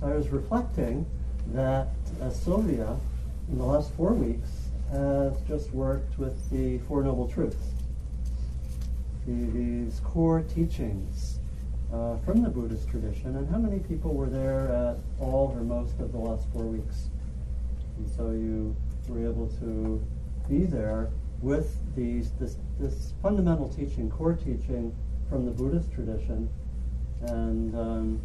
So I was reflecting that uh, Sylvia, in the last four weeks, has just worked with the Four Noble Truths, the, these core teachings uh, from the Buddhist tradition. And how many people were there at all or most of the last four weeks? And so you were able to be there with these, this, this fundamental teaching, core teaching from the Buddhist tradition, and um,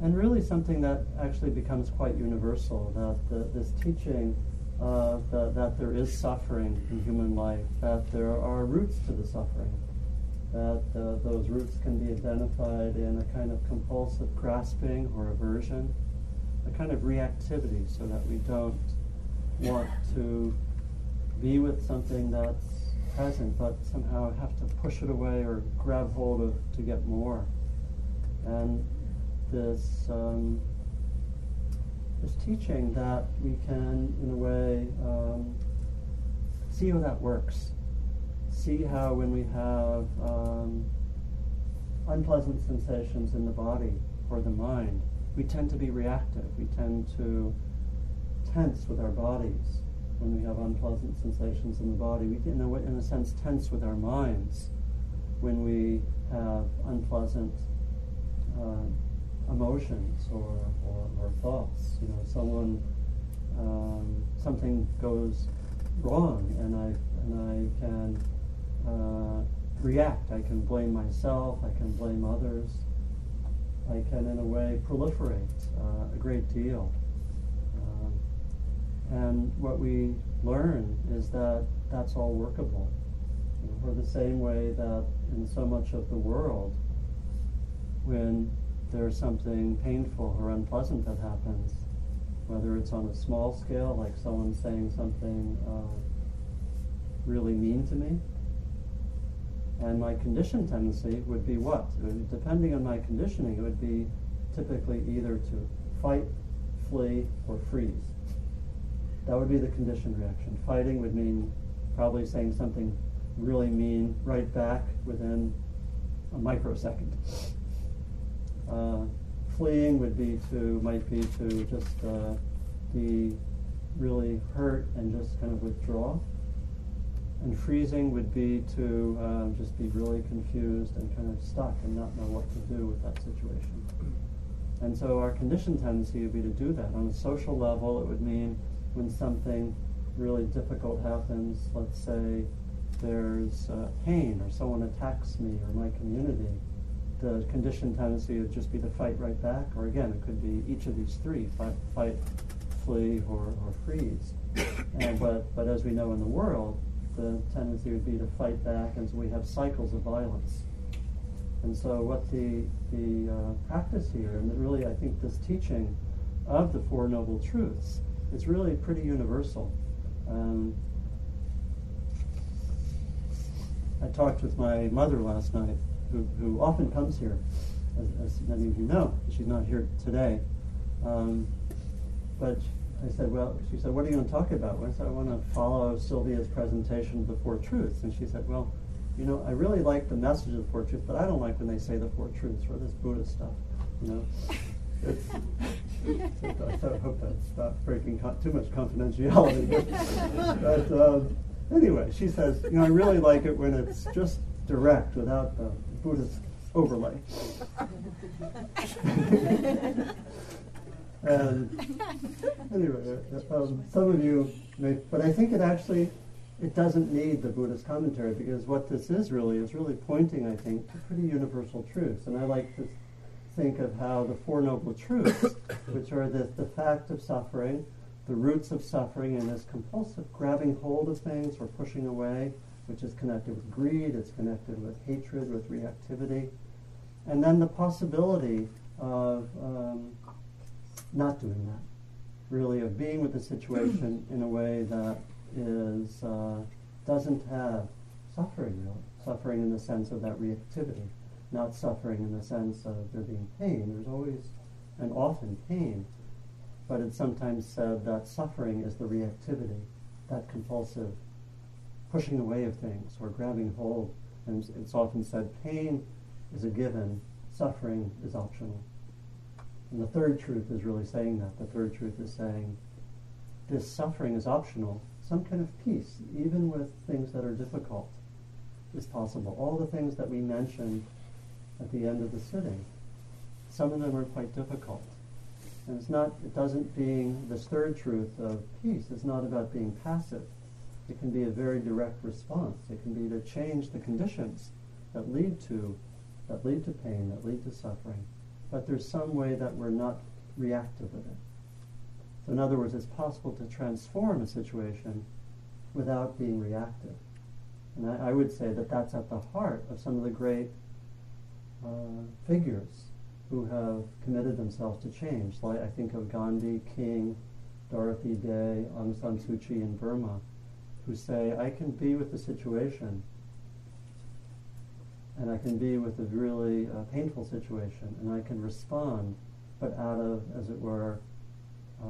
and really something that actually becomes quite universal. That the, this teaching uh, that, that there is suffering in human life, that there are roots to the suffering, that uh, those roots can be identified in a kind of compulsive grasping or aversion, a kind of reactivity, so that we don't want to be with something that's present, but somehow have to push it away or grab hold of to get more. And this um, this teaching that we can, in a way, um, see how that works. See how when we have um, unpleasant sensations in the body or the mind, we tend to be reactive. We tend to tense with our bodies when we have unpleasant sensations in the body. We, in a, in a sense, tense with our minds when we have unpleasant uh, emotions or, or, or, thoughts. You know, someone, um, something goes wrong, and I and I can uh, react. I can blame myself. I can blame others. I can, in a way, proliferate uh, a great deal. And what we learn is that that's all workable. You know, for the same way that in so much of the world, when there's something painful or unpleasant that happens, whether it's on a small scale, like someone saying something uh, really mean to me, and my conditioned tendency would be what? Depending on my conditioning, it would be typically either to fight, flee, or freeze. That would be the conditioned reaction. Fighting would mean probably saying something really mean right back within a microsecond. Uh, fleeing would be to might be to just uh, be really hurt and just kind of withdraw. And freezing would be to uh, just be really confused and kind of stuck and not know what to do with that situation. And so our conditioned tendency would be to do that. On a social level, it would mean when something really difficult happens, let's say there's uh, pain or someone attacks me or my community, the conditioned tendency would just be to fight right back, or again, it could be each of these three, fight, fight flee, or, or freeze. And, but, but as we know in the world, the tendency would be to fight back, and so we have cycles of violence. And so what the, the uh, practice here, and really I think this teaching of the Four Noble Truths, is really pretty universal. Um, I talked with my mother last night, who, who often comes here, as, as many of you know. She's not here today. Um, but I said, well, she said, what are you going to talk about? Well, I said, I want to follow Sylvia's presentation of the Four Truths. And she said, well, you know, I really like the message of the Four Truths, but I don't like when they say the Four Truths or this Buddhist stuff, you know. It's, I hope that's not breaking too much confidentiality. But, but um, anyway, she says, you know, I really like it when it's just direct without the Buddhist overlay. and anyway, uh, um, some of you may, but I think it actually it doesn't need the Buddhist commentary because what this is really is really pointing, I think, to pretty universal truths. And I like to think of how the Four Noble Truths, which are the, the fact of suffering, the roots of suffering, and this compulsive grabbing hold of things or pushing away, which is connected with greed, it's connected with hatred, with reactivity. And then the possibility of um, not doing that, really, of being with the situation in a way that is uh, doesn't have suffering, really. Suffering in the sense of that reactivity, not suffering in the sense of there being pain. There's always and often pain, but it's sometimes said that suffering is the reactivity, that compulsive pushing away of things or grabbing hold. And it's often said pain is a given, suffering is optional. And the third truth is really saying that. The third truth is saying this suffering is optional. Some kind of peace, even with things that are difficult, is possible. All the things that we mentioned at the end of the sitting, some of them are quite difficult. And it's not, it doesn't being this third truth of peace, it's not about being passive. It can be a very direct response. It can be to change the conditions that lead to that lead to pain, that lead to suffering. But there's some way that we're not reactive with it. So in other words, it's possible to transform a situation without being reactive. And I, I would say that that's at the heart of some of the great uh, figures who have committed themselves to change. Like I think of Gandhi, King, Dorothy Day, Aung San Suu Kyi in Burma, who say, I can be with the situation and I can be with a really uh, painful situation and I can respond, but out of, as it were, uh,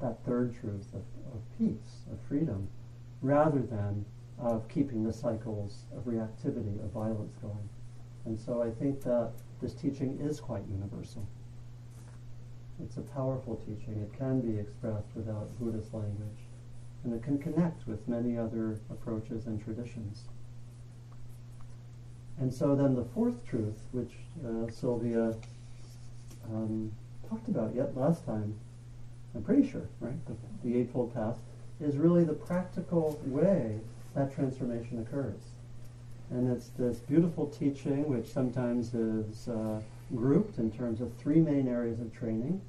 that third truth of, of peace, of freedom, rather than of keeping the cycles of reactivity, of violence going. And so I think that this teaching is quite universal. It's a powerful teaching. It can be expressed without Buddhist language. And it can connect with many other approaches and traditions. And so then the fourth truth, which uh, Sylvia um, talked about yet last time, I'm pretty sure, right? The, the Eightfold Path is really the practical way that transformation occurs. And it's this beautiful teaching, which sometimes is uh, grouped in terms of three main areas of training,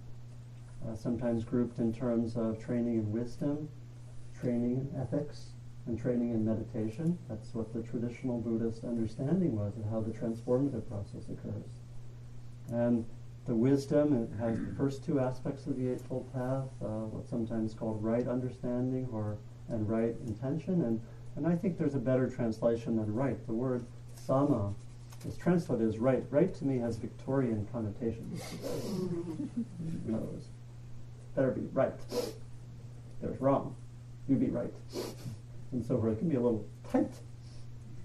uh, sometimes grouped in terms of training in wisdom, training in ethics, and training in meditation. That's what the traditional Buddhist understanding was of how the transformative process occurs. And the wisdom it has the first two aspects of the Eightfold Path, uh, what's sometimes called right understanding or and right intention, and and I think there's a better translation than right. The word samma is translated as right. Right to me has Victorian connotations. In other words, better be right. There's wrong. You be right. And so forth. It can be a little tight.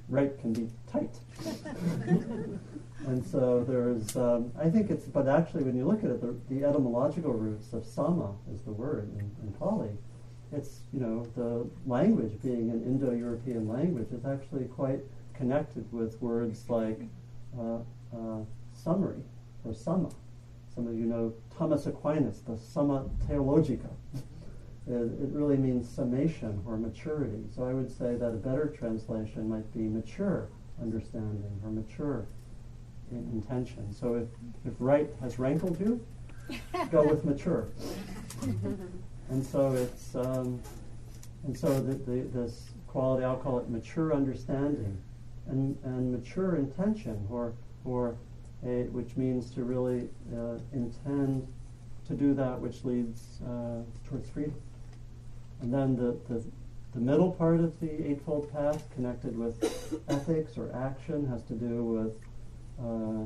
Right can be tight. and so there's, um, I think it's, but actually when you look at it, the, the etymological roots of samma is the word in, in Pali it's, you know, the language being an Indo-European language is actually quite connected with words like uh, uh, summary or summa. Some of you know Thomas Aquinas, the Summa Theologica. it, it really means summation or maturity. So I would say that a better translation might be mature understanding or mature in intention. So if, if right has rankled you, go with mature. And so it's, um, and so the, the, this quality, I'll call it mature understanding and, and mature intention, or, or a, which means to really uh, intend to do that which leads uh, towards freedom. And then the, the, the middle part of the Eightfold Path, connected with ethics or action, has to do with uh,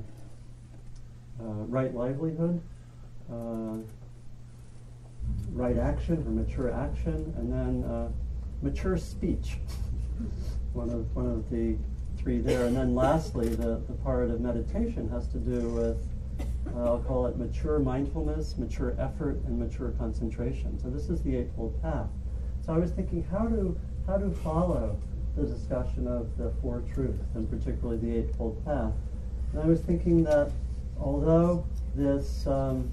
uh right livelihood, uh, right action or mature action, and then uh, mature speech. one of one of the three there, and then lastly, the, the part of meditation has to do with uh, I'll call it mature mindfulness, mature effort, and mature concentration. So this is the Eightfold Path. So I was thinking how to how to follow the discussion of the Four Truths, and particularly the Eightfold Path. And I was thinking that although this um,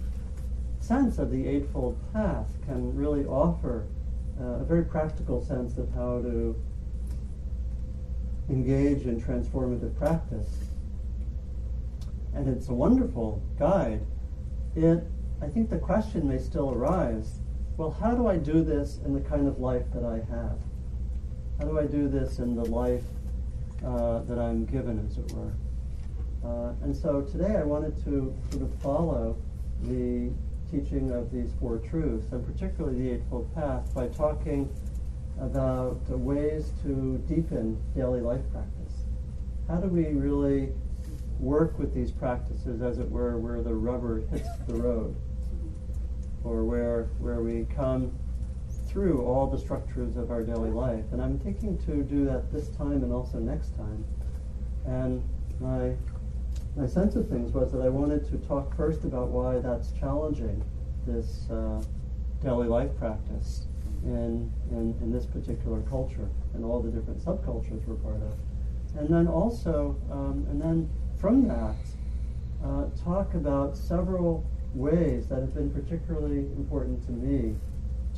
sense of the Eightfold Path can really offer uh, a very practical sense of how to engage in transformative practice. And it's a wonderful guide. It, I think the question may still arise well, how do I do this in the kind of life that I have? How do I do this in the life uh, that I'm given, as it were? Uh, and so today I wanted to sort of follow the teaching of these four truths, and particularly the Eightfold Path, by talking about ways to deepen daily life practice. How do we really work with these practices, as it were, where the rubber hits the road? or where, where we come through all the structures of our daily life. And I'm thinking to do that this time and also next time. And my, my sense of things was that I wanted to talk first about why that's challenging, this uh, daily life practice in, in, in this particular culture and all the different subcultures we're part of. And then also, um, and then from that, uh, talk about several ways that have been particularly important to me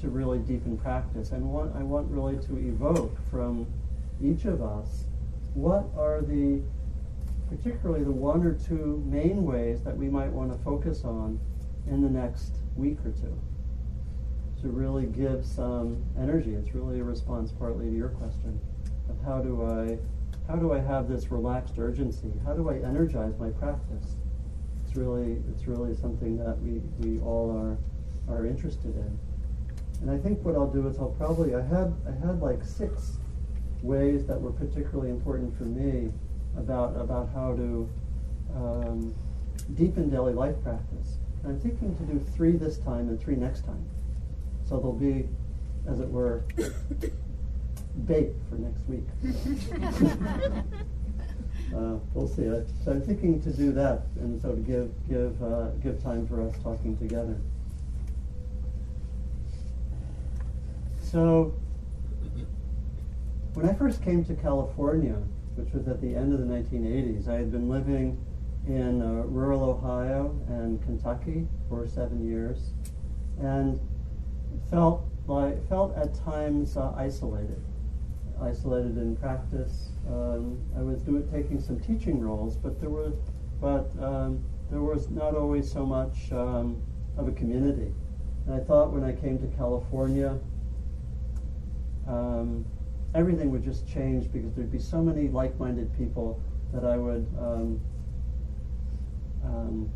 to really deepen practice. And want, I want really to evoke from each of us what are the, particularly the one or two main ways that we might want to focus on in the next week or two to really give some energy. It's really a response partly to your question of how do I how do I have this relaxed urgency? How do I energize my practice? It's really it's really something that we, we all are are interested in. And I think what I'll do is I'll probably I had I had like six ways that were particularly important for me about about how to um, deepen daily life practice. And I'm thinking to do three this time and three next time. So they'll be, as it were, bait for next week. uh, we'll see. So I'm thinking to do that, and so to give give uh, give time for us talking together. So when I first came to California, which was at the end of the 1980s, I had been living in uh, rural Ohio and Kentucky for seven years, and felt like felt at times uh, isolated, isolated in practice. Um, I was doing taking some teaching roles, but there was but um, there was not always so much um, of a community. And I thought when I came to California, um, everything would just change because there'd be so many like-minded people that I would um, um,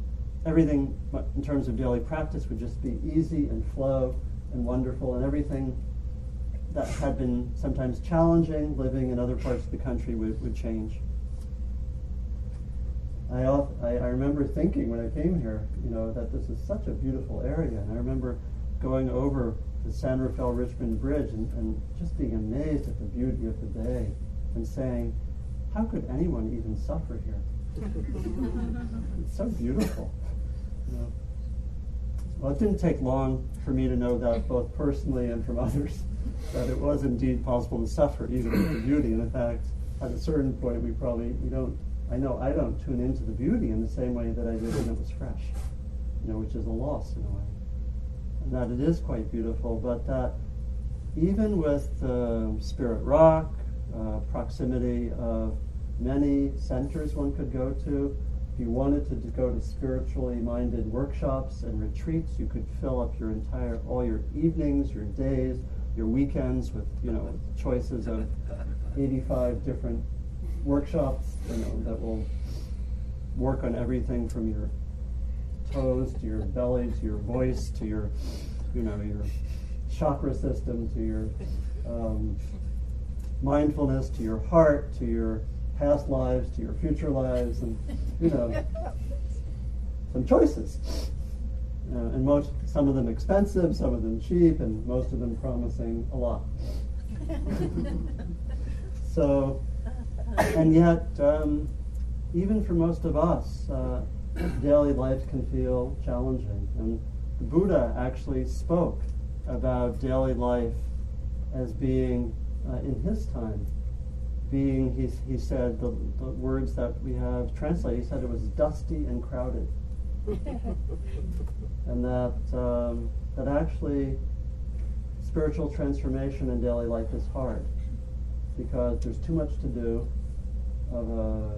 everything in terms of daily practice would just be easy and flow and wonderful, and everything that had been sometimes challenging living in other parts of the country would, would change. I, I, I remember thinking when I came here, you know, that this is such a beautiful area, and I remember going over the San Rafael Richmond Bridge and, and just being amazed at the beauty of the day and saying, how could anyone even suffer here? it's so beautiful. You know? Well, it didn't take long for me to know that both personally and from others that it was indeed possible to suffer even with the beauty. And in fact, at a certain point, we probably we don't. I know I don't tune into the beauty in the same way that I did when it was fresh, you know, which is a loss in a way. That it is quite beautiful, but that even with uh, Spirit Rock, uh, proximity of many centers one could go to, if you wanted to go to spiritually minded workshops and retreats, you could fill up your entire, all your evenings, your days, your weekends with, you know, choices of 85 different workshops, you know, that will work on everything from your toes to your belly to your voice to your, you know, your chakra system to your um, mindfulness to your heart to your past lives to your future lives, and you know, some choices. Uh, and most, some of them expensive, some of them cheap, and most of them promising a lot. so, and yet, um, even for most of us, uh, daily life can feel challenging. And the Buddha actually spoke about daily life as being, uh, in his time, being, he, he said, the, the words that we have translated, he said it was dusty and crowded. and that, um, that actually spiritual transformation in daily life is hard because there's too much to do of a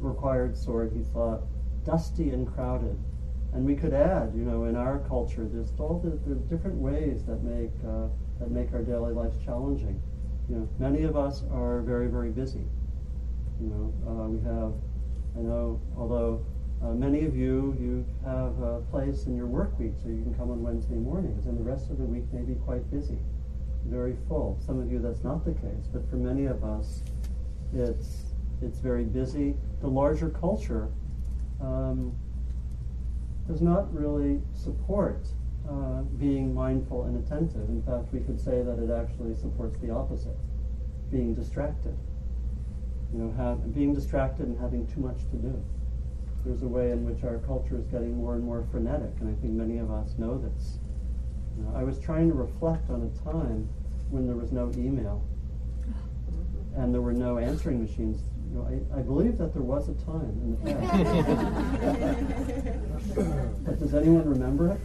required sort, he thought, dusty and crowded. And we could add, you know, in our culture, there's all the, different ways that make, uh, that make our daily lives challenging. You know, many of us are very, very busy. You know, uh, we have, I know, although uh, many of you, you have a place in your work week, so you can come on Wednesday mornings, and the rest of the week may be quite busy, very full. Some of you, that's not the case, but for many of us, it's it's very busy. The larger culture um, does not really support uh, being mindful and attentive. In fact, we could say that it actually supports the opposite, being distracted. You know, have, being distracted and having too much to do. There's a way in which our culture is getting more and more frenetic, and I think many of us know this. You know, I was trying to reflect on a time when there was no email and there were no answering machines. You know, I, I believe that there was a time in the past. but does anyone remember it?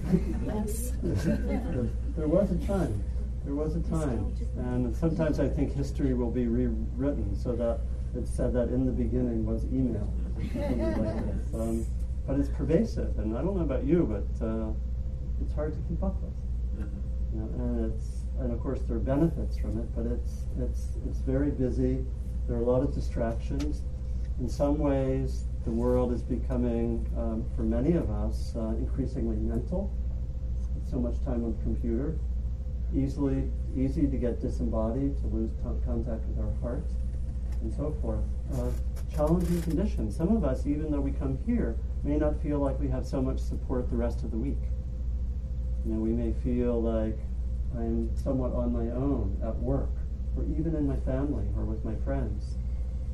Yes. there, there was a time. There was a time. And sometimes I think history will be rewritten so that it said that in the beginning was email. like um, but it's pervasive, and I don't know about you, but uh, it's hard to keep up with. You know, and it's and of course there are benefits from it, but it's it's it's very busy. There are a lot of distractions. In some ways, the world is becoming, um, for many of us, uh, increasingly mental. So much time on the computer, easily easy to get disembodied, to lose t- contact with our heart, and so forth. Uh, challenging conditions. Some of us, even though we come here, may not feel like we have so much support the rest of the week. You know, we may feel like I'm somewhat on my own at work, or even in my family or with my friends.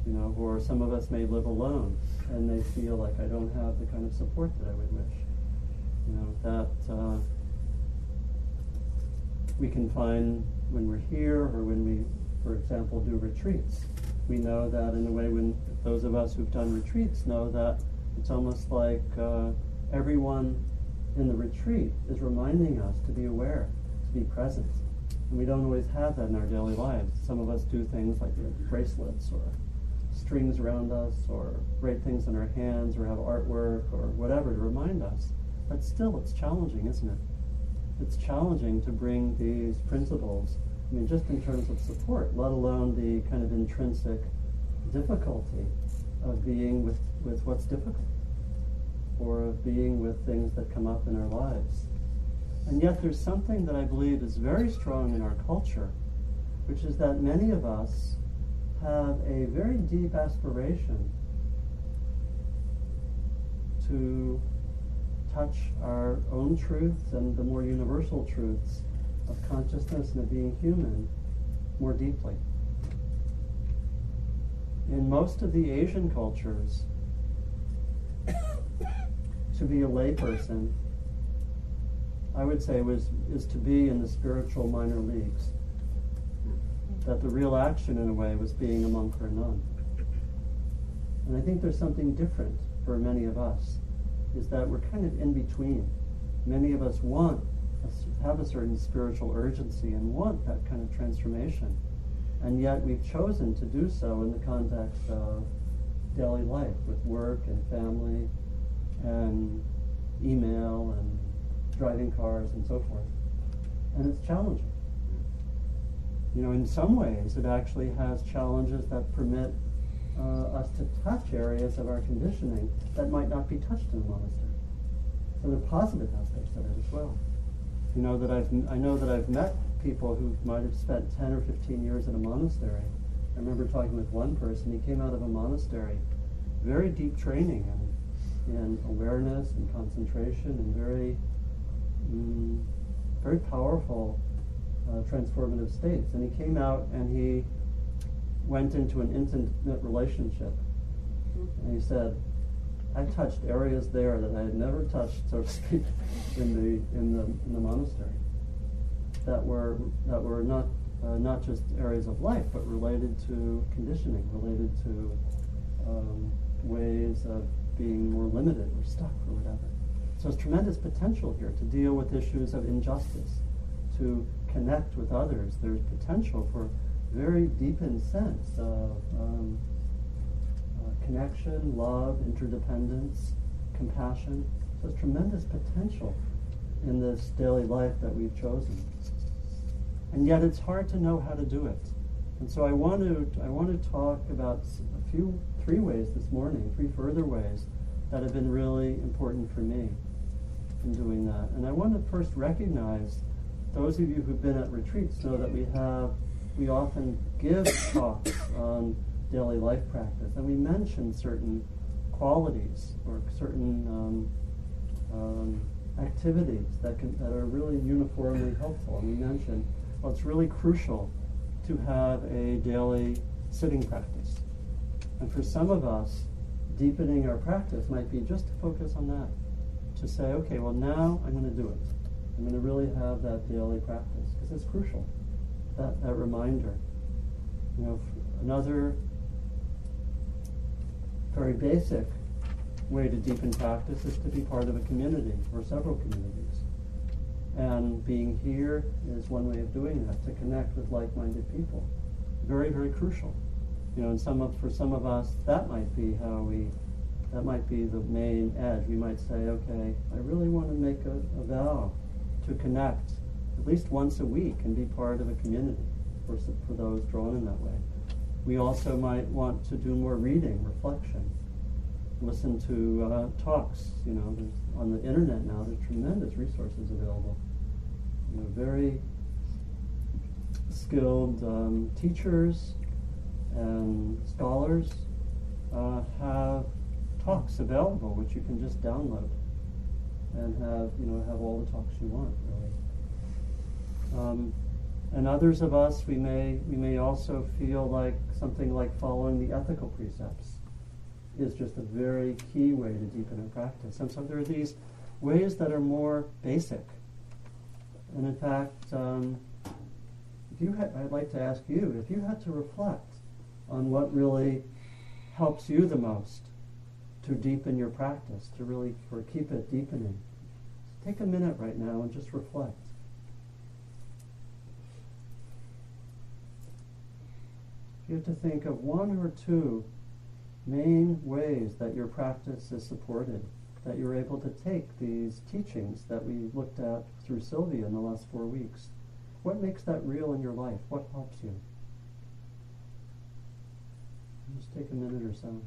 You know, or some of us may live alone and they feel like I don't have the kind of support that I would wish. You know, that uh, we can find when we're here or when we, for example, do retreats. We know that in a way when those of us who've done retreats know that it's almost like uh, everyone in the retreat is reminding us to be aware to be present. And we don't always have that in our daily lives. Some of us do things like bracelets or strings around us or write things in our hands or have artwork or whatever to remind us. But still, it's challenging, isn't it? It's challenging to bring these principles, I mean, just in terms of support, let alone the kind of intrinsic difficulty of being with, with what's difficult or of being with things that come up in our lives. And yet there's something that I believe is very strong in our culture, which is that many of us have a very deep aspiration to touch our own truths and the more universal truths of consciousness and of being human more deeply. In most of the Asian cultures, to be a layperson I would say was is to be in the spiritual minor leagues. That the real action in a way was being a monk or a nun. And I think there's something different for many of us, is that we're kind of in between. Many of us want have a certain spiritual urgency and want that kind of transformation. And yet we've chosen to do so in the context of daily life with work and family and email and driving cars and so forth. And it's challenging. You know, in some ways, it actually has challenges that permit uh, us to touch areas of our conditioning that might not be touched in a monastery. So there are positive aspects of it as well. You know that I've I know that I've met people who might have spent 10 or 15 years in a monastery. I remember talking with one person. He came out of a monastery, very deep training in, in awareness and concentration, and very mm, very powerful uh, transformative states. And he came out and he went into an intimate relationship. And he said, I touched areas there that I had never touched, so to speak, in the in the in the monastery. That were that were not uh, not just areas of life, but related to conditioning, related to um, ways of being more limited or stuck or whatever. So there's tremendous potential here to deal with issues of injustice, to connect with others. There's potential for very deepened sense of um, uh, connection, love, interdependence, compassion. So there's tremendous potential in this daily life that we've chosen. And yet it's hard to know how to do it. And so I want to I want to talk about a few three ways this morning, three further ways that have been really important for me in doing that. And I want to first recognize those of you who've been at retreats know that we have, we often give talks on daily life practice, and we mention certain qualities or certain um, um, activities that can that are really uniformly helpful. And we mentioned, well, it's really crucial to have a daily sitting practice. And for some of us, deepening our practice might be just to focus on that. To say, okay, well now I'm going to do it. I'm going to really have that daily practice because it's crucial. That that reminder. You know, another very basic way to deepen practice is to be part of a community or several communities. And being here is one way of doing that, to connect with like-minded people. Very, very crucial. You know, and some of, for some of us, that might be how we, that might be the main edge. We might say, okay, I really want to make a, a vow to connect at least once a week and be part of a community for, for those drawn in that way. We also might want to do more reading, reflection, listen to uh, talks. You know, on the internet now, there's tremendous resources available. You know, very skilled um, teachers and scholars uh, have talks available, which you can just download and have you know have all the talks you want really. Um, and others of us, we may we may also feel like something like following the ethical precepts is just a very key way to deepen our practice. And so there are these ways that are more basic. And in fact, um, if you had, I'd like to ask you, if you had to reflect on what really helps you the most to deepen your practice, to really or keep it deepening, take a minute right now and just reflect. You have to think of one or two main ways that your practice is supported, that you're able to take these teachings that we looked at through Sylvia in the last four weeks. What makes that real in your life? What helps you? Just take a minute or so.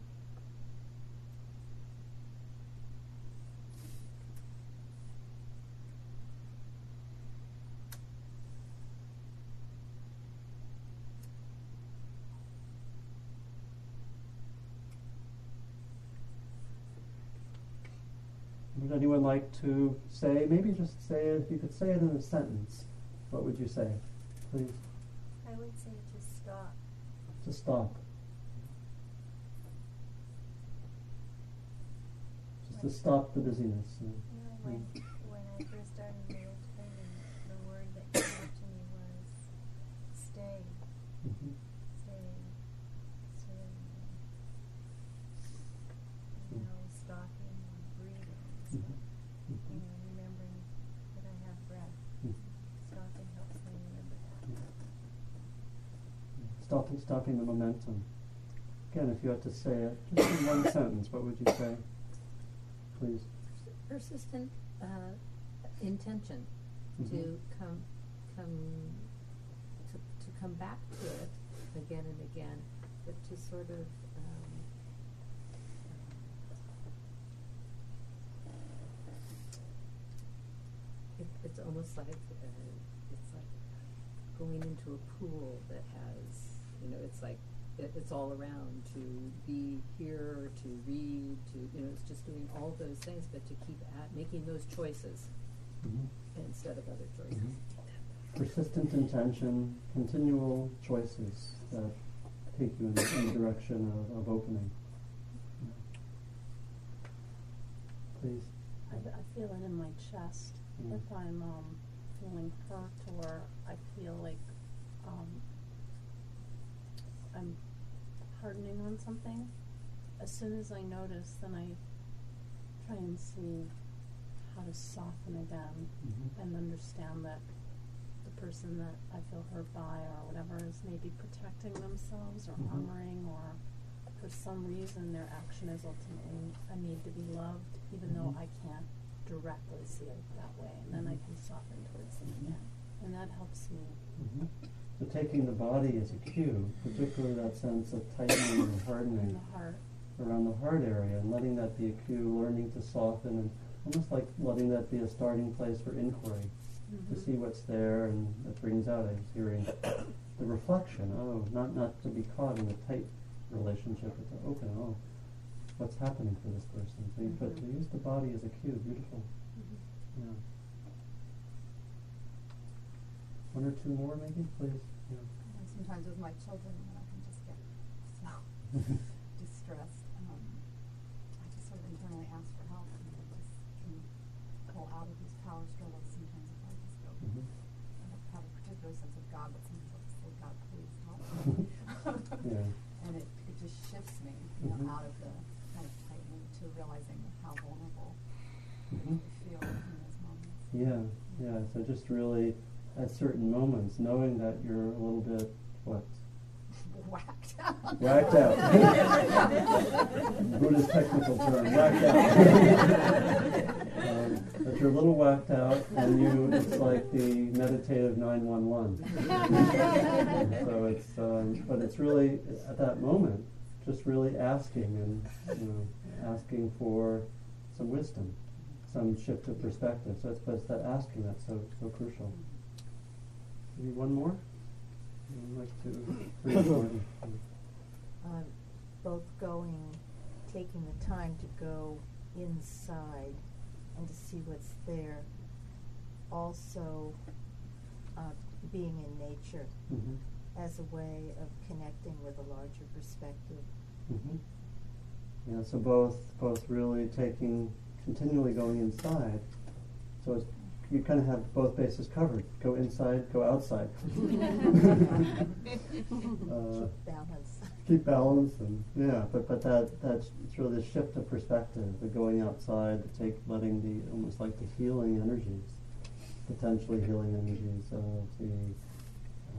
Would like to say, maybe just say it, if you could say it in a sentence, what would you say? Please. I would say to stop. To stop. Just to stop the busyness. You know, when, when I first started meditating, the word that came to me was stay. Mm-hmm. Stopping, the momentum. Again, if you had to say it, just in one sentence, what would you say? Please. Persistent uh, intention mm-hmm. to come, come, to, to come back to it again and again, but to sort of um, it, it's almost like uh, it's like going into a pool that has you know, it's like it, it's all around to be here, to read, to you know, it's just doing all those things, but to keep at making those choices mm-hmm. instead of other choices. Mm-hmm. Persistent intention, continual choices that take you in, the, in the direction of, of opening. Please. I, I, feel it in my chest mm. if I'm um, feeling hurt or I feel like um, I'm hardening on something, as soon as I notice, then I try and see how to soften again mm-hmm. and understand that the person that I feel hurt by or whatever is maybe protecting themselves or mm-hmm. honoring or for some reason their action is ultimately a need to be loved, even mm-hmm. though I can't directly see it that way. And then I mm-hmm. can soften towards them again. And that helps me. So taking the body as a cue, particularly that sense of tightening and hardening the around the heart area, and letting that be a cue, learning to soften, and almost like letting that be a starting place for inquiry, mm-hmm. to see what's there, and that brings out. I was hearing the reflection. Oh, not not to be caught in a tight relationship, but to open. Oh, what's happening for this person? So you mm-hmm. put to use the body as a cue. Beautiful. Mm-hmm. Yeah. One or two more, maybe, please. Sometimes with my children, when I can just get so distressed, um, I just sort of internally ask for help, and I just can pull out of these power struggles. Sometimes if I just go, Mhm. I don't have a particular sense of God, but sometimes I'll say, God, please help. Yeah. And it, it just shifts me, you know, Mhm. out of the kind of tightening to realizing how vulnerable Mhm. I feel in those moments. Yeah, yeah. So just really, at certain moments, knowing that you're a little bit what Whacked. Out. Whacked out. Buddhist technical term, whacked out. um, but you're a little whacked out, and you it's like the meditative nine one one. So it's um, but it's really at that moment, just really asking and you know asking for some wisdom, some shift of perspective. So it's but it's that asking that's so so crucial. Maybe one more. I'd like to. read um, both going, taking the time to go inside and to see what's there. Also, uh, being in nature Mhm. as a way of connecting with a larger perspective. Mhm. Yeah, so both both really taking continually going inside. So it's, you kind of have both bases covered. Go inside, go outside. uh, Keep balance. keep balance and yeah, but but that that's it's really the shift of perspective, the going outside, the take letting the almost like the healing energies, potentially healing energies of the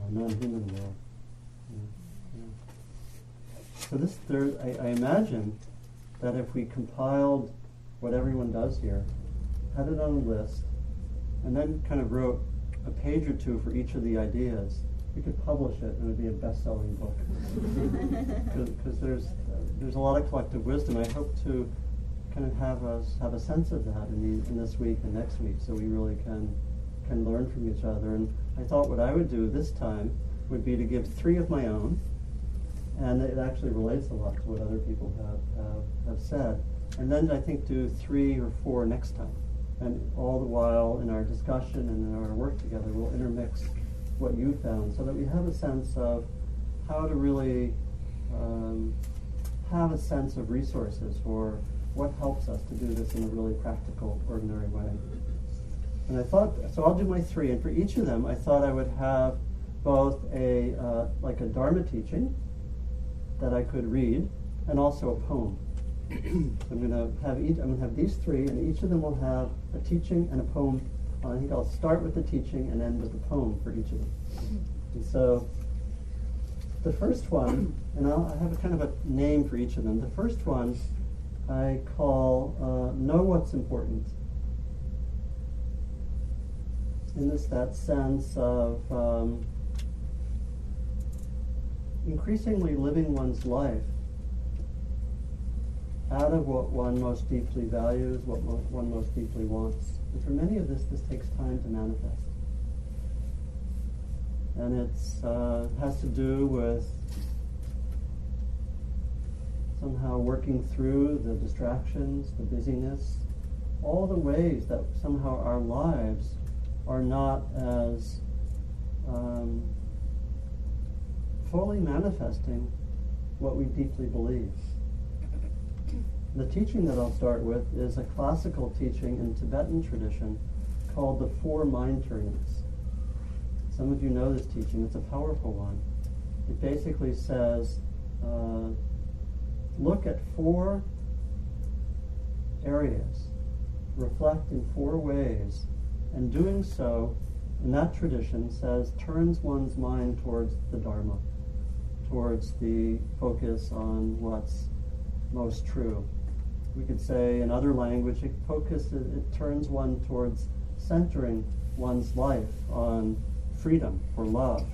uh, non-human world. Yeah, yeah. So this there, I, I imagine that if we compiled what everyone does here, had it on a list, and then kind of wrote a page or two for each of the ideas, we could publish it and it would be a best-selling book. Because there's there's a lot of collective wisdom. I hope to kind of have us have a sense of that in, the, in this week and next week, so we really can can learn from each other. And I thought what I would do this time would be to give three of my own, and it actually relates a lot to what other people have have, have said. And then I think do three or four next time. And all the while in our discussion and in our work together, we'll intermix what you found so that we have a sense of how to really um, have a sense of resources for what helps us to do this in a really practical, ordinary way. And I thought, so I'll do my three, and for each of them, I thought I would have both a uh, like a Dharma teaching that I could read, and also a poem. I'm going to have each. I'm going to have these three, and each of them will have a teaching and a poem. I think I'll start with the teaching and end with the poem for each of them. And so the first one, and I'll I have a kind of a name for each of them. The first one I call uh, "Know What's Important." In this that sense of um, increasingly living one's life out of what one most deeply values, what mo- one most deeply wants. And for many of this, this takes time to manifest. And it uh, has to do with somehow working through the distractions, the busyness, all the ways that somehow our lives are not as um, fully manifesting what we deeply believe. The teaching that I'll start with is a classical teaching in Tibetan tradition called the Four Mind Turnings. Some of you know this teaching, it's a powerful one. It basically says uh, look at four areas, reflect in four ways, and doing so, in that tradition, says turns one's mind towards the Dharma, towards the focus on what's most true. We could say in other language, it focuses, it turns one towards centering one's life on freedom or love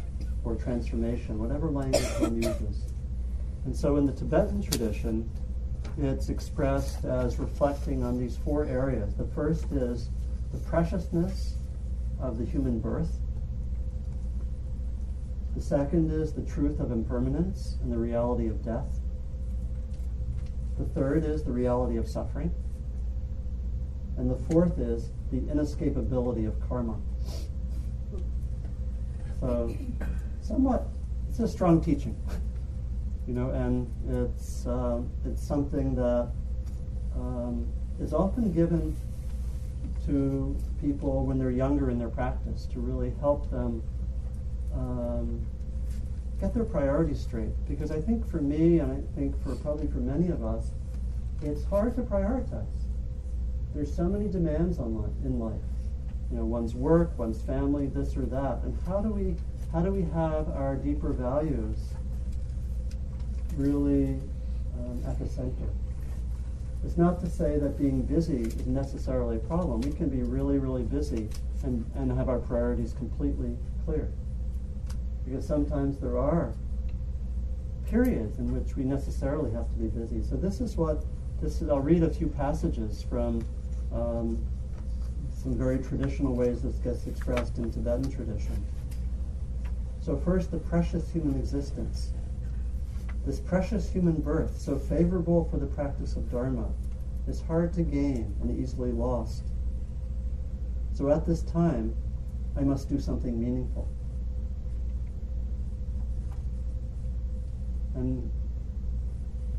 or transformation, whatever language one uses. And so in the Tibetan tradition, it's expressed as reflecting on these four areas. The first is the preciousness of the human birth. The second is the truth of impermanence and the reality of death. The third is the reality of suffering. And the fourth is the inescapability of karma. So, somewhat, it's a strong teaching, you know, and it's uh, it's something that um, is often given to people when they're younger in their practice to really help them um, get their priorities straight. Because I think for me, and I think for probably for many of us, it's hard to prioritize. There's so many demands on life, in life. You know, one's work, one's family, this or that, and how do we how do we have our deeper values really um, at the center? It's not to say that being busy is necessarily a problem. We can be really, really busy and, and have our priorities completely clear. Because sometimes there are periods in which we necessarily have to be busy. So this is what this is. I'll read a few passages from um, some very traditional ways this gets expressed in Tibetan tradition. So first, the precious human existence. This precious human birth, so favorable for the practice of Dharma, is hard to gain and easily lost. So at this time, I must do something meaningful. And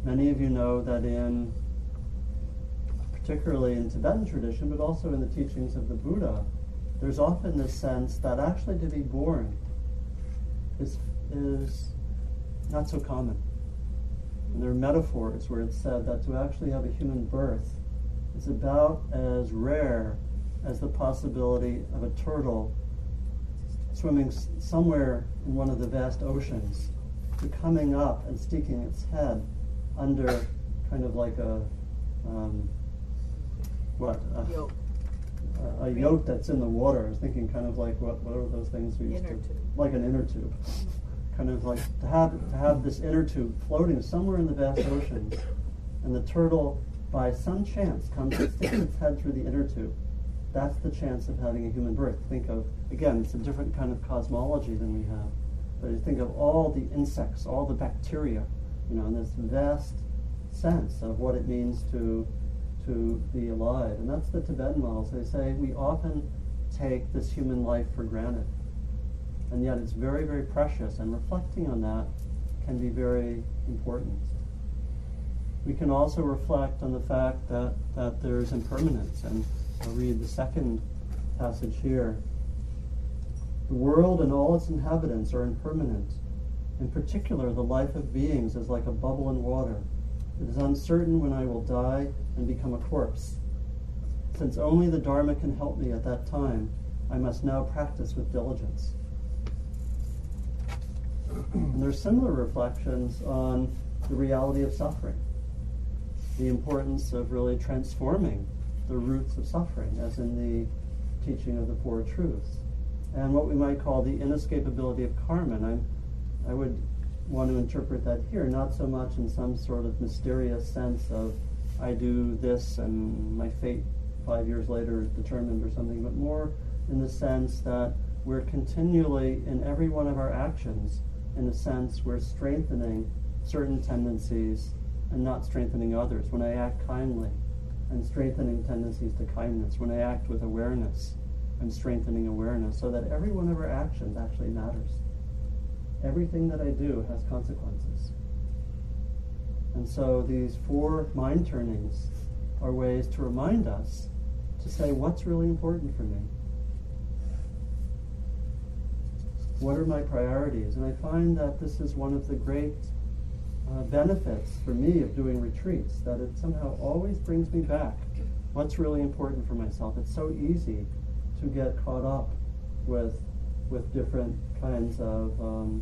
many of you know that in, particularly in Tibetan tradition, but also in the teachings of the Buddha, there's often this sense that actually to be born is, is not so common. And there are metaphors where it's said that to actually have a human birth is about as rare as the possibility of a turtle swimming somewhere in one of the vast oceans coming up and sticking its head under kind of like a um, what a, Yoke. a, a yoke that's in the water. I was thinking kind of like what what are those things we used Inner to tube. like an inner tube. Kind of like to have to have this inner tube floating somewhere in the vast oceans, and the turtle, by some chance, comes and sticks its head through the inner tube. That's the chance of having a human birth. Think of again, it's a different kind of cosmology than we have. But you think of all the insects, all the bacteria, you know, in this vast sense of what it means to to be alive. And that's the Tibetan models. They say we often take this human life for granted. And yet it's very, very precious, and reflecting on that can be very important. We can also reflect on the fact that, that there's impermanence, and I'll read the second passage here. The world and all its inhabitants are impermanent. In particular, the life of beings is like a bubble in water. It is uncertain when I will die and become a corpse. Since only the Dharma can help me at that time, I must now practice with diligence. And are similar reflections on the reality of suffering, the importance of really transforming the roots of suffering, as in the teaching of the Four Truths, and what we might call the inescapability of karma. And I'm, I would want to interpret that here, not so much in some sort of mysterious sense of I do this and my fate five years later is determined or something, but more in the sense that we're continually, in every one of our actions, in a sense, we're strengthening certain tendencies and not strengthening others. When I act kindly, I'm strengthening tendencies to kindness. When I act with awareness, I'm strengthening awareness so that every one of our actions actually matters. Everything that I do has consequences. And so these four mind turnings are ways to remind us to say what's really important for me. What are my priorities? And I find that this is one of the great uh, benefits for me of doing retreats, that it somehow always brings me back. What's really important for myself? It's so easy to get caught up with with different kinds of um,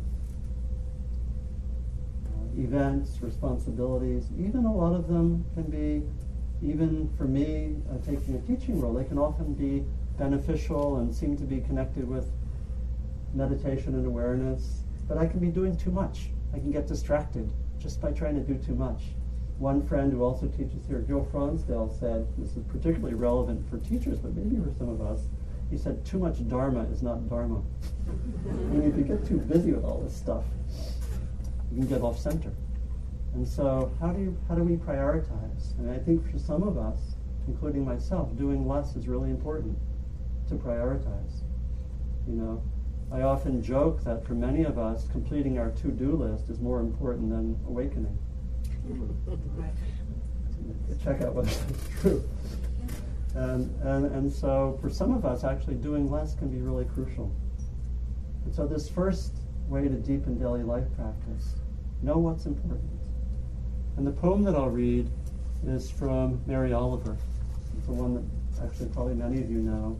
uh, events, responsibilities. Even a lot of them can be, even for me, uh, taking a teaching role, they can often be beneficial and seem to be connected with meditation and awareness. But I can be doing too much. I can get distracted just by trying to do too much. One friend who also teaches here, Gil Fronsdal, said, this is particularly relevant for teachers, but maybe for some of us, he said, too much dharma is not dharma. I mean, if you get too busy with all this stuff, you can get off center. And so, how do you, how do we prioritize? And I think for some of us, including myself, doing less is really important to prioritize. You know, I often joke that for many of us, completing our to-do list is more important than awakening. Check out whether that's true. And, and, and so for some of us, actually doing less can be really crucial. And so this first way to deepen daily life practice, know what's important. And the poem that I'll read is from Mary Oliver. It's the one that actually probably many of you know.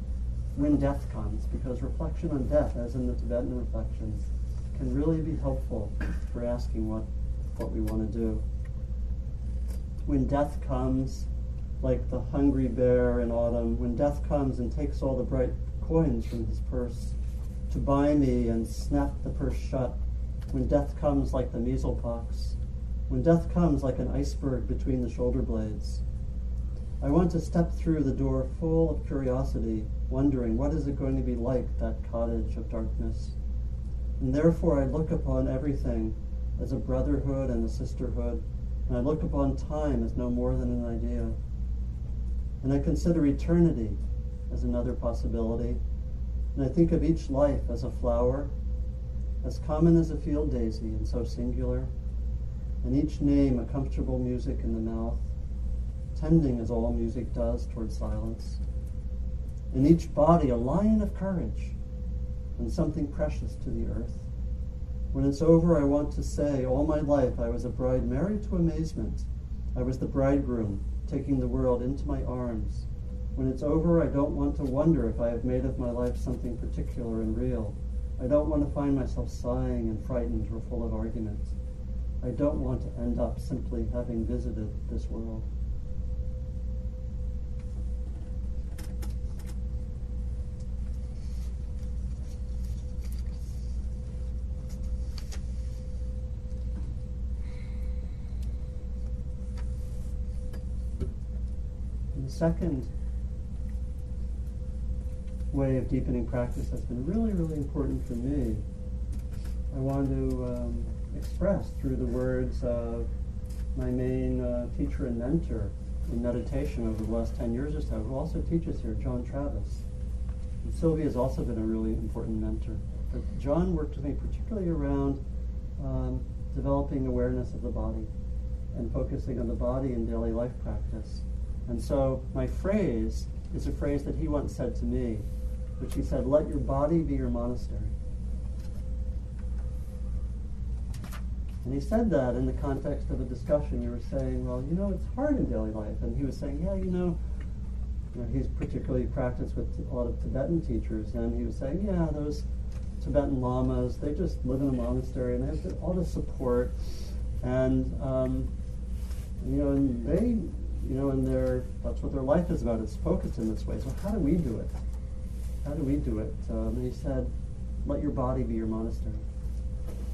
When death comes, because reflection on death, as in the Tibetan reflections, can really be helpful for asking what, what we want to do. When death comes, like the hungry bear in autumn, when death comes and takes all the bright coins from his purse to buy me and snap the purse shut, when death comes like the measles pox, when death comes like an iceberg between the shoulder blades. I want to step through the door full of curiosity, wondering what is it going to be like, that cottage of darkness. And therefore I look upon everything as a brotherhood and a sisterhood, and I look upon time as no more than an idea. And I consider eternity as another possibility. And I think of each life as a flower, as common as a field daisy and so singular, and each name a comfortable music in the mouth, tending as all music does toward silence. In each body a lion of courage, and something precious to the earth. When it's over, I want to say, all my life I was a bride married to amazement. I was the bridegroom, taking the world into my arms. When it's over, I don't want to wonder if I have made of my life something particular and real. I don't want to find myself sighing and frightened or full of arguments. I don't want to end up simply having visited this world. Second way of deepening practice has been really, really important for me. I want to um, express through the words of my main uh, teacher and mentor in meditation over the last 10 years or so, who also teaches here, John Travis. And Sylvia has also been a really important mentor. But John worked with me particularly around um, developing awareness of the body and focusing on the body in daily life practice. And so my phrase is a phrase that he once said to me, which he said, let your body be your monastery. And he said that in the context of a discussion. You were saying, well, you know, it's hard in daily life. And he was saying, yeah, you know, you know he's particularly practiced with a lot of Tibetan teachers. And he was saying, yeah, those Tibetan lamas, they just live in a monastery and they have all the support. And, um, you know, and they, you know, and their, that's what their life is about. It's focused in this way. So how do we do it? How do we do it? Um, and he said, let your body be your monastery.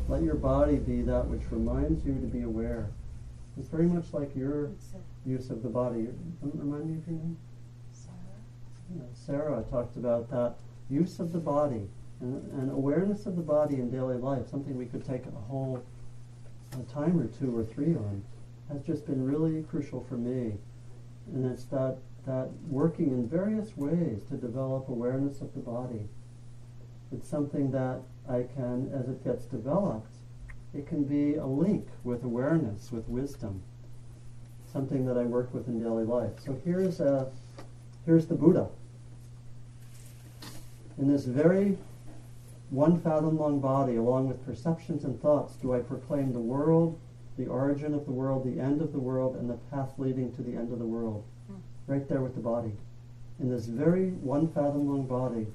Let your body be that which reminds you to be aware. It's very much like your use of the body. Remind me of your name? Sarah. Yeah, Sarah talked about that use of the body and, and awareness of the body in daily life, something we could take a whole a time or two or three on, has just been really crucial for me. And it's that, that working in various ways to develop awareness of the body. It's something that I can, as it gets developed, it can be a link with awareness, with wisdom, something that I work with in daily life. So here's, a, here's the Buddha. In this very one fathom long body, along with perceptions and thoughts, do I proclaim the world, the origin of the world, the end of the world, and the path leading to the end of the world. Hmm. Right there with the body. In this very one fathom long body,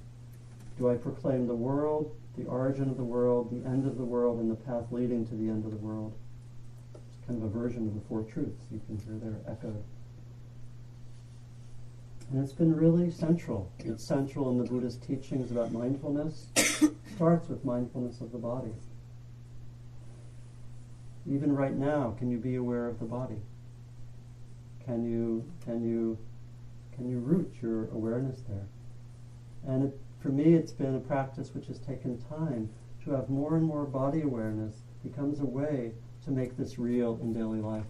do I proclaim the world, the origin of the world, the end of the world, and the path leading to the end of the world. It's kind of a version of the Four Truths you can hear there echoed. And it's been really central. It's central in the Buddhist teachings about mindfulness. starts with mindfulness of the body. Even right now, can you be aware of the body? Can you can you can you root your awareness there? And it, for me, it's been a practice which has taken time to have more and more body awareness becomes a way to make this real in daily life.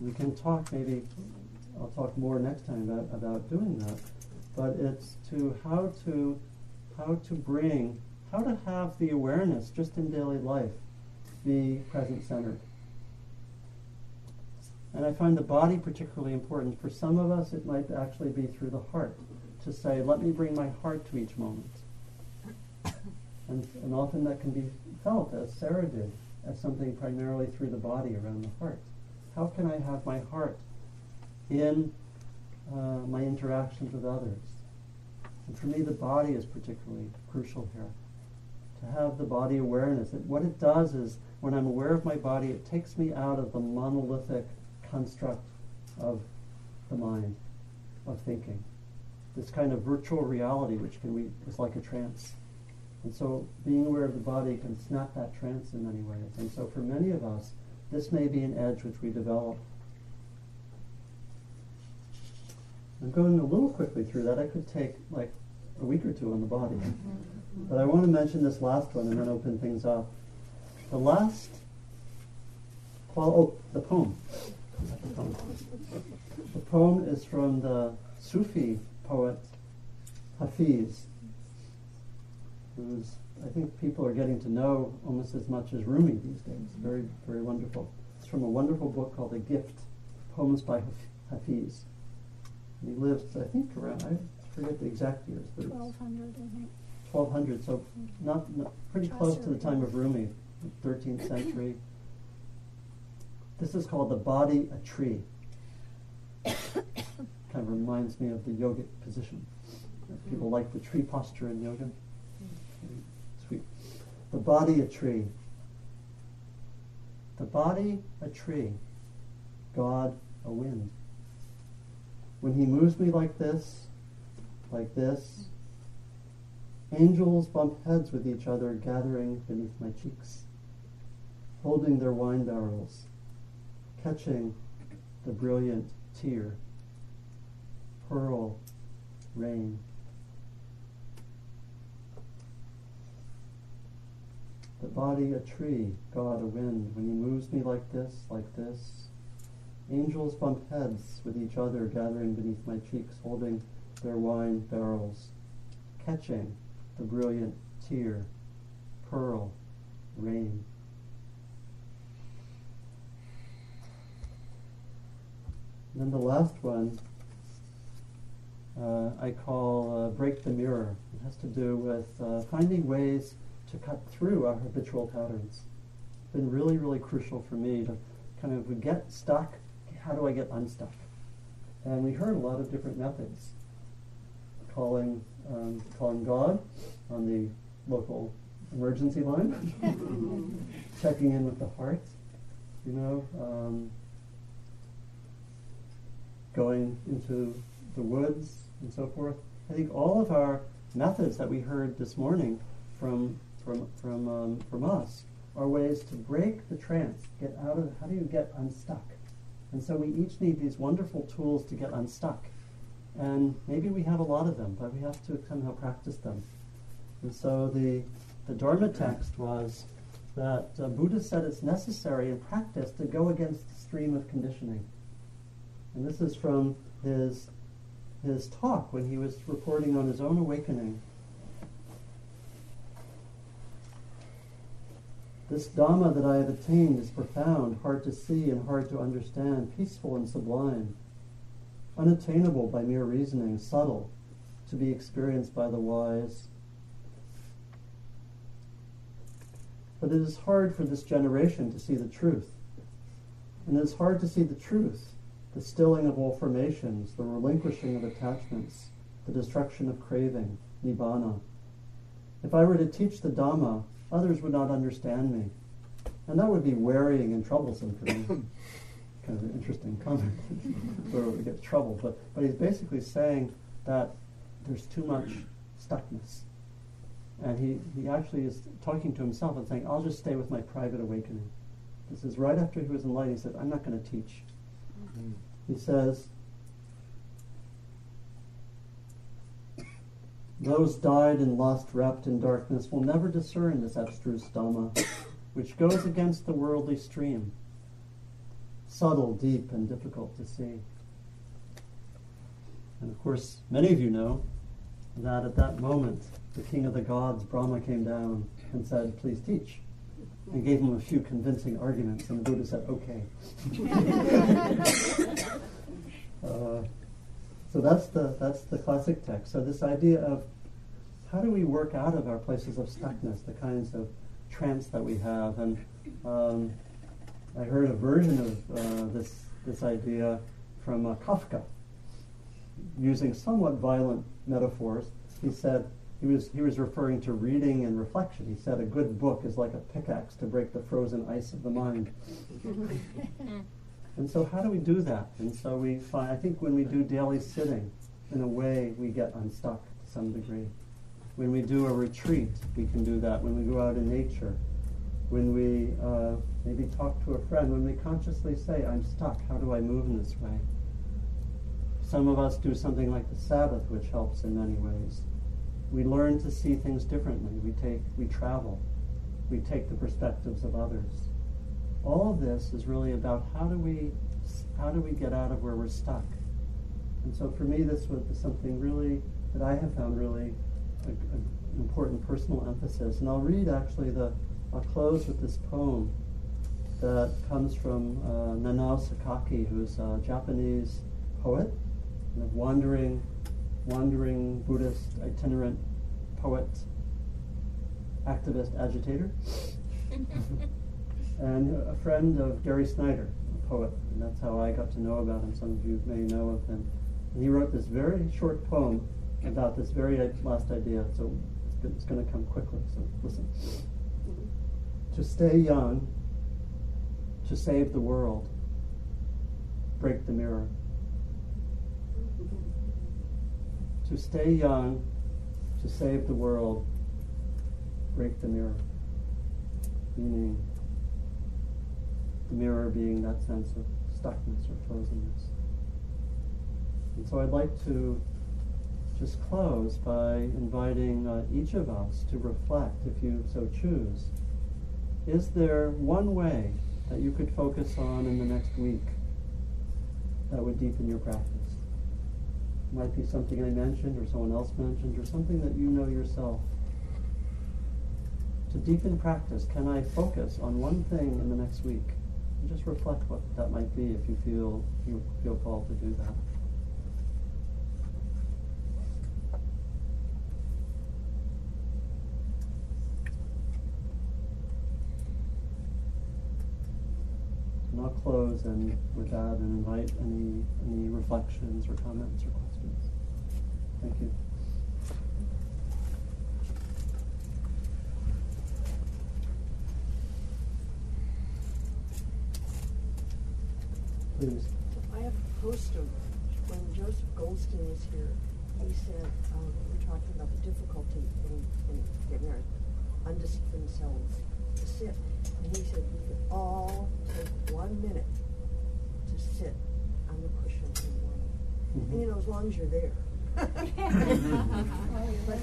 We can talk maybe I'll talk more next time about, about doing that. But it's to how to how to bring how to have the awareness just in daily life be present centered. And I find the body particularly important. For some of us, it might actually be through the heart to say, let me bring my heart to each moment. And, and often that can be felt, as Sarah did, as something primarily through the body around the heart. How can I have my heart in uh, my interactions with others? And for me, the body is particularly crucial here. To have the body awareness. That what it does is, when I'm aware of my body, it takes me out of the monolithic construct of the mind, of thinking. This kind of virtual reality, which can be is like a trance. And so being aware of the body can snap that trance in many ways. And so for many of us, this may be an edge which we develop. I'm going a little quickly through that. I could take like a week or two on the body. Mm-hmm. But I want to mention this last one and then open things up. The last, well, oh, the poem. The poem. The poem is from the Sufi poet Hafiz, who's I think people are getting to know almost as much as Rumi these days. Very, very wonderful. It's from a wonderful book called The Gift, Poems by Hafiz. And he lived, I think, around, I forget the exact years, 1200, I think. 1200, so not, not pretty close to the time of Rumi, 13th century. This is called The Body a Tree. kind of reminds me of the yogic position. People like the tree posture in yoga. Sweet. The body a tree. The body a tree. God a wind. When he moves me like this, like this, angels bump heads with each other, gathering beneath my cheeks, holding their wine barrels, catching the brilliant tear, pearl, rain. The body a tree, God a wind. When he moves me like this, like this, angels bump heads with each other, gathering beneath my cheeks, holding their wine barrels, catching the brilliant tear, pearl, rain. And then the last one uh, I call uh, Break the Mirror. It has to do with uh, finding ways to cut through our habitual patterns. It's been really, really crucial for me to kind of get stuck. How do I get unstuck? And we heard a lot of different methods. Calling, um, calling God on the local emergency line, checking in with the heart, you know, um, going into the woods and so forth. I think all of our methods that we heard this morning from from from um, from us are ways to break the trance, get out of. How do you get unstuck? And so we each need these wonderful tools to get unstuck. And maybe we have a lot of them, but we have to somehow practice them. And so the the Dharma text was that uh, Buddha said it's necessary in practice to go against the stream of conditioning. And this is from his his talk when he was reporting on his own awakening. This Dhamma that I have attained is profound, hard to see and hard to understand, peaceful and sublime, unattainable by mere reasoning, subtle, to be experienced by the wise. But it is hard for this generation to see the truth. And it is hard to see the truth the stilling of all formations, the relinquishing of attachments, the destruction of craving, nibbana. If I were to teach the Dhamma, others would not understand me. And that would be wearying and troublesome for me. kind of an interesting comment where we get trouble. But, but he's basically saying that there's too much stuckness. And he, he actually is talking to himself and saying, I'll just stay with my private awakening. This is right after he was enlightened. He said, I'm not going to teach. He says, Those dyed in lust, wrapped in darkness, will never discern this abstruse Dhamma, which goes against the worldly stream, subtle, deep, and difficult to see. And of course, many of you know that at that moment, the king of the gods, Brahma, came down and said, Please teach. And gave him a few convincing arguments, and the Buddha said, Okay. uh, so that's the, that's the classic text. So, this idea of how do we work out of our places of stuckness, the kinds of trance that we have. And um, I heard a version of uh, this, this idea from uh, Kafka, using somewhat violent metaphors. He said, he was, he was referring to reading and reflection. He said a good book is like a pickaxe to break the frozen ice of the mind. and so how do we do that? And so we find, I think when we do daily sitting, in a way we get unstuck to some degree. When we do a retreat, we can do that. When we go out in nature, when we uh, maybe talk to a friend, when we consciously say, I'm stuck, how do I move in this way? Some of us do something like the Sabbath, which helps in many ways. We learn to see things differently. We take, we travel. We take the perspectives of others. All of this is really about how do we, how do we get out of where we're stuck. And so for me, this was something really that I have found really an important personal emphasis. And I'll read actually the, I'll close with this poem that comes from uh, Nanao Sakaki, who's a Japanese poet, and a wandering, wandering Buddhist itinerant poet, activist, agitator, and a friend of Gary Snyder, a poet, and that's how I got to know about him. Some of you may know of him. And he wrote this very short poem about this very last idea. So it's going to come quickly. So listen. To stay young, to save the world, break the mirror. To stay young, to save the world, break the mirror. Meaning, the mirror being that sense of stuckness or frozenness. And so I'd like to just close by inviting uh, each of us to reflect, if you so choose. Is there one way that you could focus on in the next week that would deepen your practice? Might be something I mentioned or someone else mentioned or something that you know yourself. To deepen practice, can I focus on one thing in the next week? And just reflect what that might be if you feel you feel called to do that. And I'll close and with that and invite any any reflections or comments or questions. Thank you. Please. I have a poster. When Joseph Goldstein was here, he said, um, we were talking about the difficulty in, in getting our undisciplined selves to sit. And he said, we could all take one minute to sit on the cushion in the morning. Mm-hmm. And you know, as long as you're there. But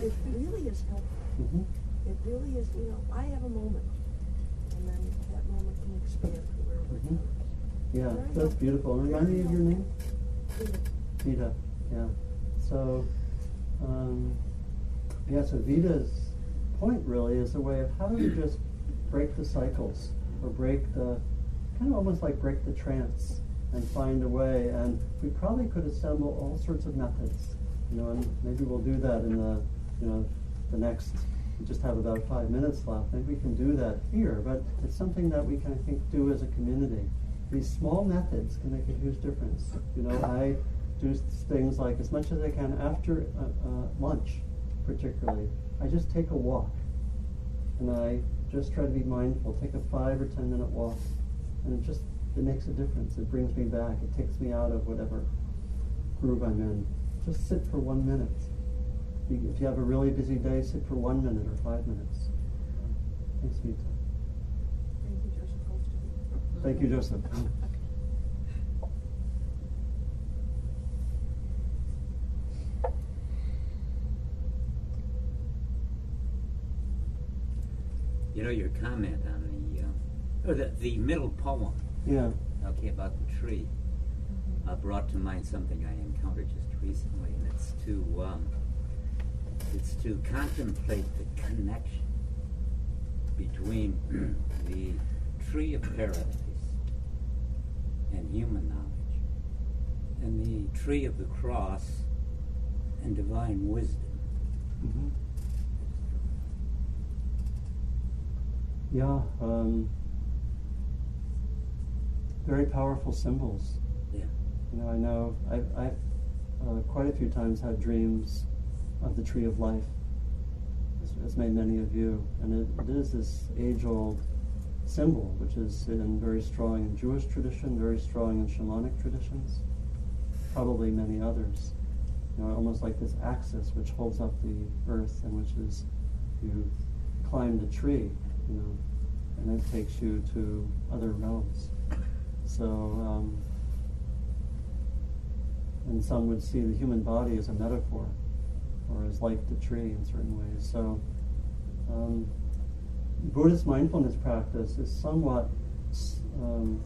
it really is helpful. Mm-hmm. It really is, you know, I have a moment. And then that moment can expand to wherever Mhm. it goes. Yeah, that's beautiful. Remind me of your name? Vita. Yeah. So, um, yeah. So Vita's point really is a way of how do we just break the cycles or break the kind of almost like break the trance and find a way. And we probably could assemble all sorts of methods. You know, and maybe we'll do that in the you know the next. We just have about five minutes left. Maybe we can do that here, but it's something that we can I think do as a community. These small methods can make a huge difference. You know, I do things like as much as I can after uh, uh, lunch, particularly. I just take a walk, and I just try to be mindful. Take a five or ten minute walk, and it just it makes a difference. It brings me back. It takes me out of whatever groove I'm in. Just sit for one minute. If you have a really busy day, sit for one minute or five minutes. Thanks, Vita. Thank you, Joseph Thank you, Joseph. You know your comment on the, uh, oh, the, the middle poem, Yeah. okay, about the tree. Uh, brought to mind something I encountered just recently, and it's to um, it's to contemplate the connection between the tree of paradise and human knowledge, and the tree of the cross and divine wisdom. hmm Yeah, um, very powerful symbols. Yeah. You know, I know I've, I've uh, quite a few times had dreams of the tree of life, as, as may many of you, and it, it is this age-old symbol, which is in very strong in Jewish tradition, very strong in shamanic traditions, probably many others. You know, almost like this axis which holds up the earth, and which is you climb the tree, you know, and it takes you to other realms. So, um, and some would see the human body as a metaphor, or as like the tree in certain ways. So, um, Buddhist mindfulness practice is somewhat, um,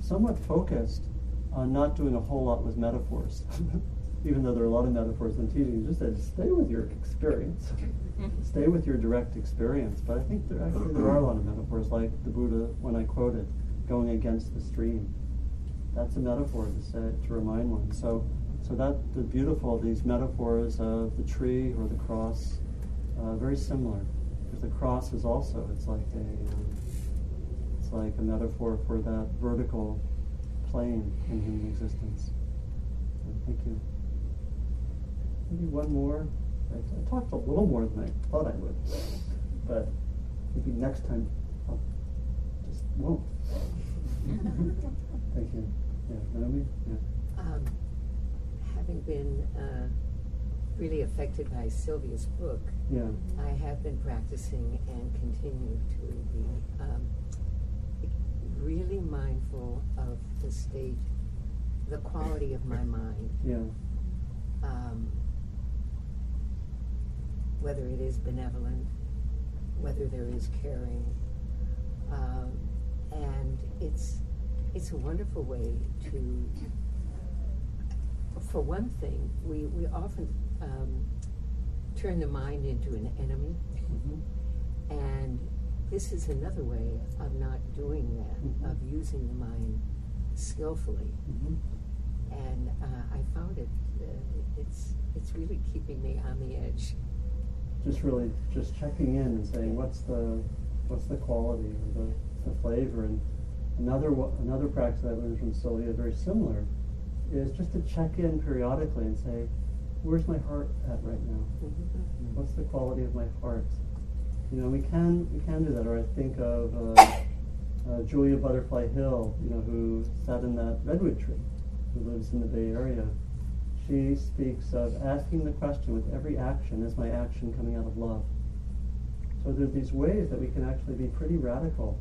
somewhat focused on not doing a whole lot with metaphors. Even though there are a lot of metaphors in teaching, just said stay with your experience, stay with your direct experience. But I think there actually there are a lot of metaphors, like the Buddha when I quoted, going against the stream. That's a metaphor to say to remind one. So, so that the beautiful these metaphors of the tree or the cross, uh, very similar. Because the cross is also it's like a um, it's like a metaphor for that vertical plane in human existence. So thank you. Maybe one more. I, I talked a little more than I thought I would, but maybe next time I'll just won't. Thank you. Yeah, Naomi? Yeah. Um, having been uh, really affected by Sylvia's book, Yeah. I have been practicing and continue to be um, really mindful of the state, the quality of my mind. Yeah. Um, whether it is benevolent, whether there is caring, um, and it's it's a wonderful way to. For one thing, we we often um, turn the mind into an enemy, hmm and this is another way of not doing that, Mhm. of using the mind skillfully. hmm And uh, I found it, uh, it's it's really keeping me on the edge. Just really just checking in and saying what's the what's the quality or the, the flavor. And another another practice that I learned from Sylvia very similar is just to check in periodically and say where's my heart at right now? Mm-hmm. what's the quality of my heart? You know we can we can do that. Or I think of uh, uh, Julia Butterfly Hill you know who sat in that redwood tree who lives in the Bay Area. She speaks of asking the question with every action, is my action coming out of love? So there's these ways that we can actually be pretty radical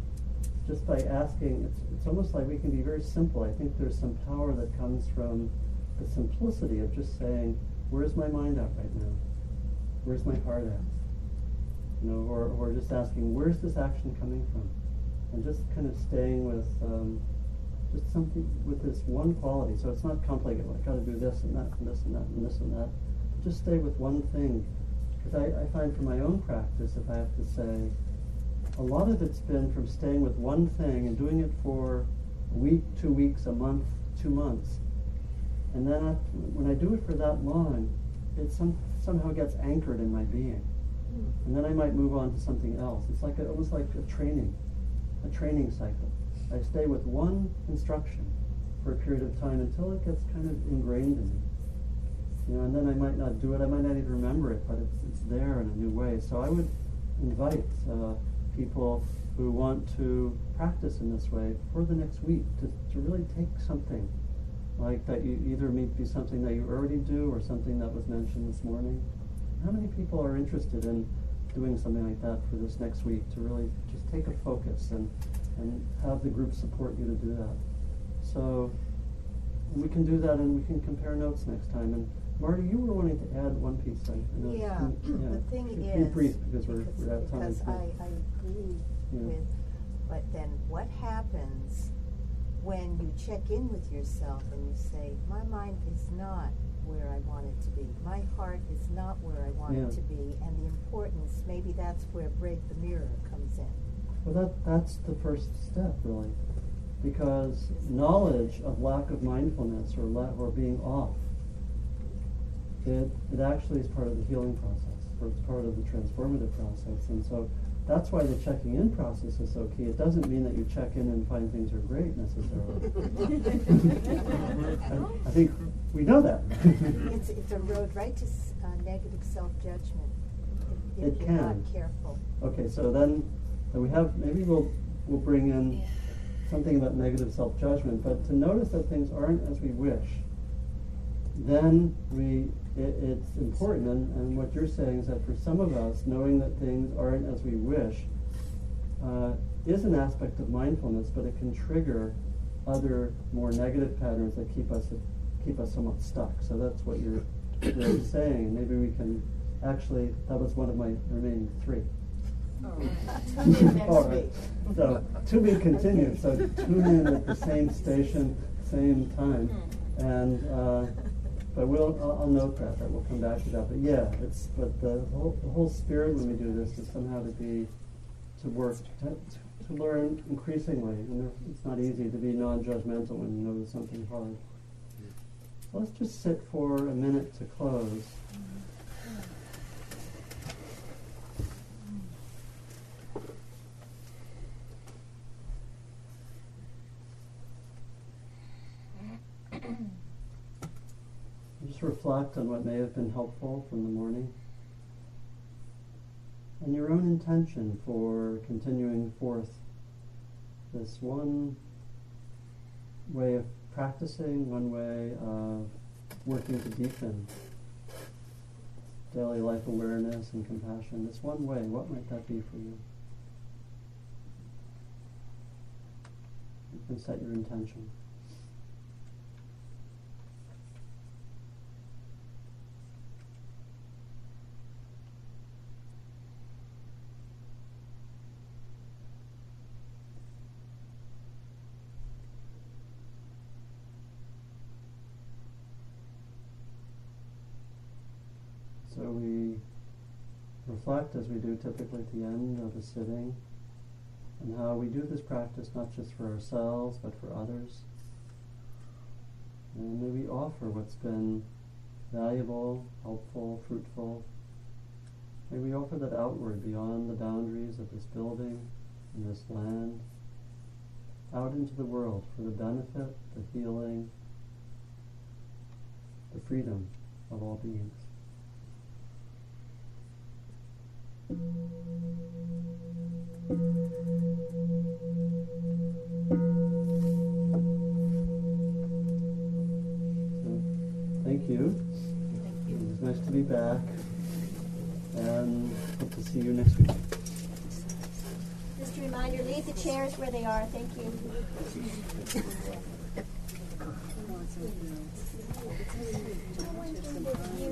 just by asking. It's, it's almost like we can be very simple. I think there's some power that comes from the simplicity of just saying, where's my mind at right now? Where's my heart at? You know, or, or just asking, where's this action coming from? And just kind of staying with um, just something with this one quality. So it's not complicated. Well, I got to do this and that and this and that and this and that. Just stay with one thing. Because I, I find for my own practice, if I have to say, a lot of it's been from staying with one thing and doing it for a week, two weeks, a month, two months. And then when I do it for that long, it some, somehow gets anchored in my being. And then I might move on to something else. It's like a, almost like a training, a training cycle. I stay with one instruction for a period of time until it gets kind of ingrained in me. You know, and then I might not do it. I might not even remember it, but it's, it's there in a new way. So I would invite uh, people who want to practice in this way for the next week to, to really take something like that you either may be something that you already do or something that was mentioned this morning. How many people are interested in doing something like that for this next week to really just take a focus and, and have the group support you to do that? So we can do that and we can compare notes next time. And Marty, you were wanting to add one piece. I, I know. Yeah, Can- the thing Be is. brief because we're, because- we're out of time. Because. I, I agree Yeah. with, but then what happens when you check in with yourself and you say, my mind is not where I want it to be. My heart is not where I want Yeah. it to be. And the importance, maybe that's where break the mirror comes in. Well, that, that's the first step, really. Because knowledge of lack of mindfulness or, la- or being off, it, it actually is part of the healing process, or it's part of the transformative process. And so that's why the checking in process is so key. It doesn't mean that you check in and find things are great necessarily. I, I think we know that. It's, it's a road right to uh, negative self-judgment if, It you're not can. careful. Okay, so then, then we have, maybe we'll, we'll bring in something about negative self-judgment, but to notice that things aren't as we wish, then we, it, it's important, and, and what you're saying is that for some of us, knowing that things aren't as we wish uh, is an aspect of mindfulness, but it can trigger other more negative patterns that keep us keep us somewhat stuck. So that's what you're, you're saying. Maybe we can actually. That was one of my remaining three. Tune in next All right. So to be continued. So tune in at the same station, same time, and uh, but we'll I'll, I'll note that that we'll come back to that. But yeah, it's but the whole the whole spirit when we do this is somehow to be to work to, to learn increasingly, and it's not easy to be non-judgmental when you know there's something hard. So let's just sit for a minute to close. Mm-hmm. Reflect on what may have been helpful from the morning and your own intention for continuing forth this one way of practicing, one way of working to deepen daily life awareness and compassion. This one way, what might that be for you? You can set your intention. So we reflect as we do typically at the end of a sitting and how we do this practice not just for ourselves but for others. And may we offer what's been valuable, helpful, fruitful. May we offer that outward beyond the boundaries of this building and this land, out into the world for the benefit, the healing, the freedom of all beings. So, thank you. It was nice to be back, and hope to see you next week. Just a reminder, leave the chairs where they are. Thank you. I wondered if you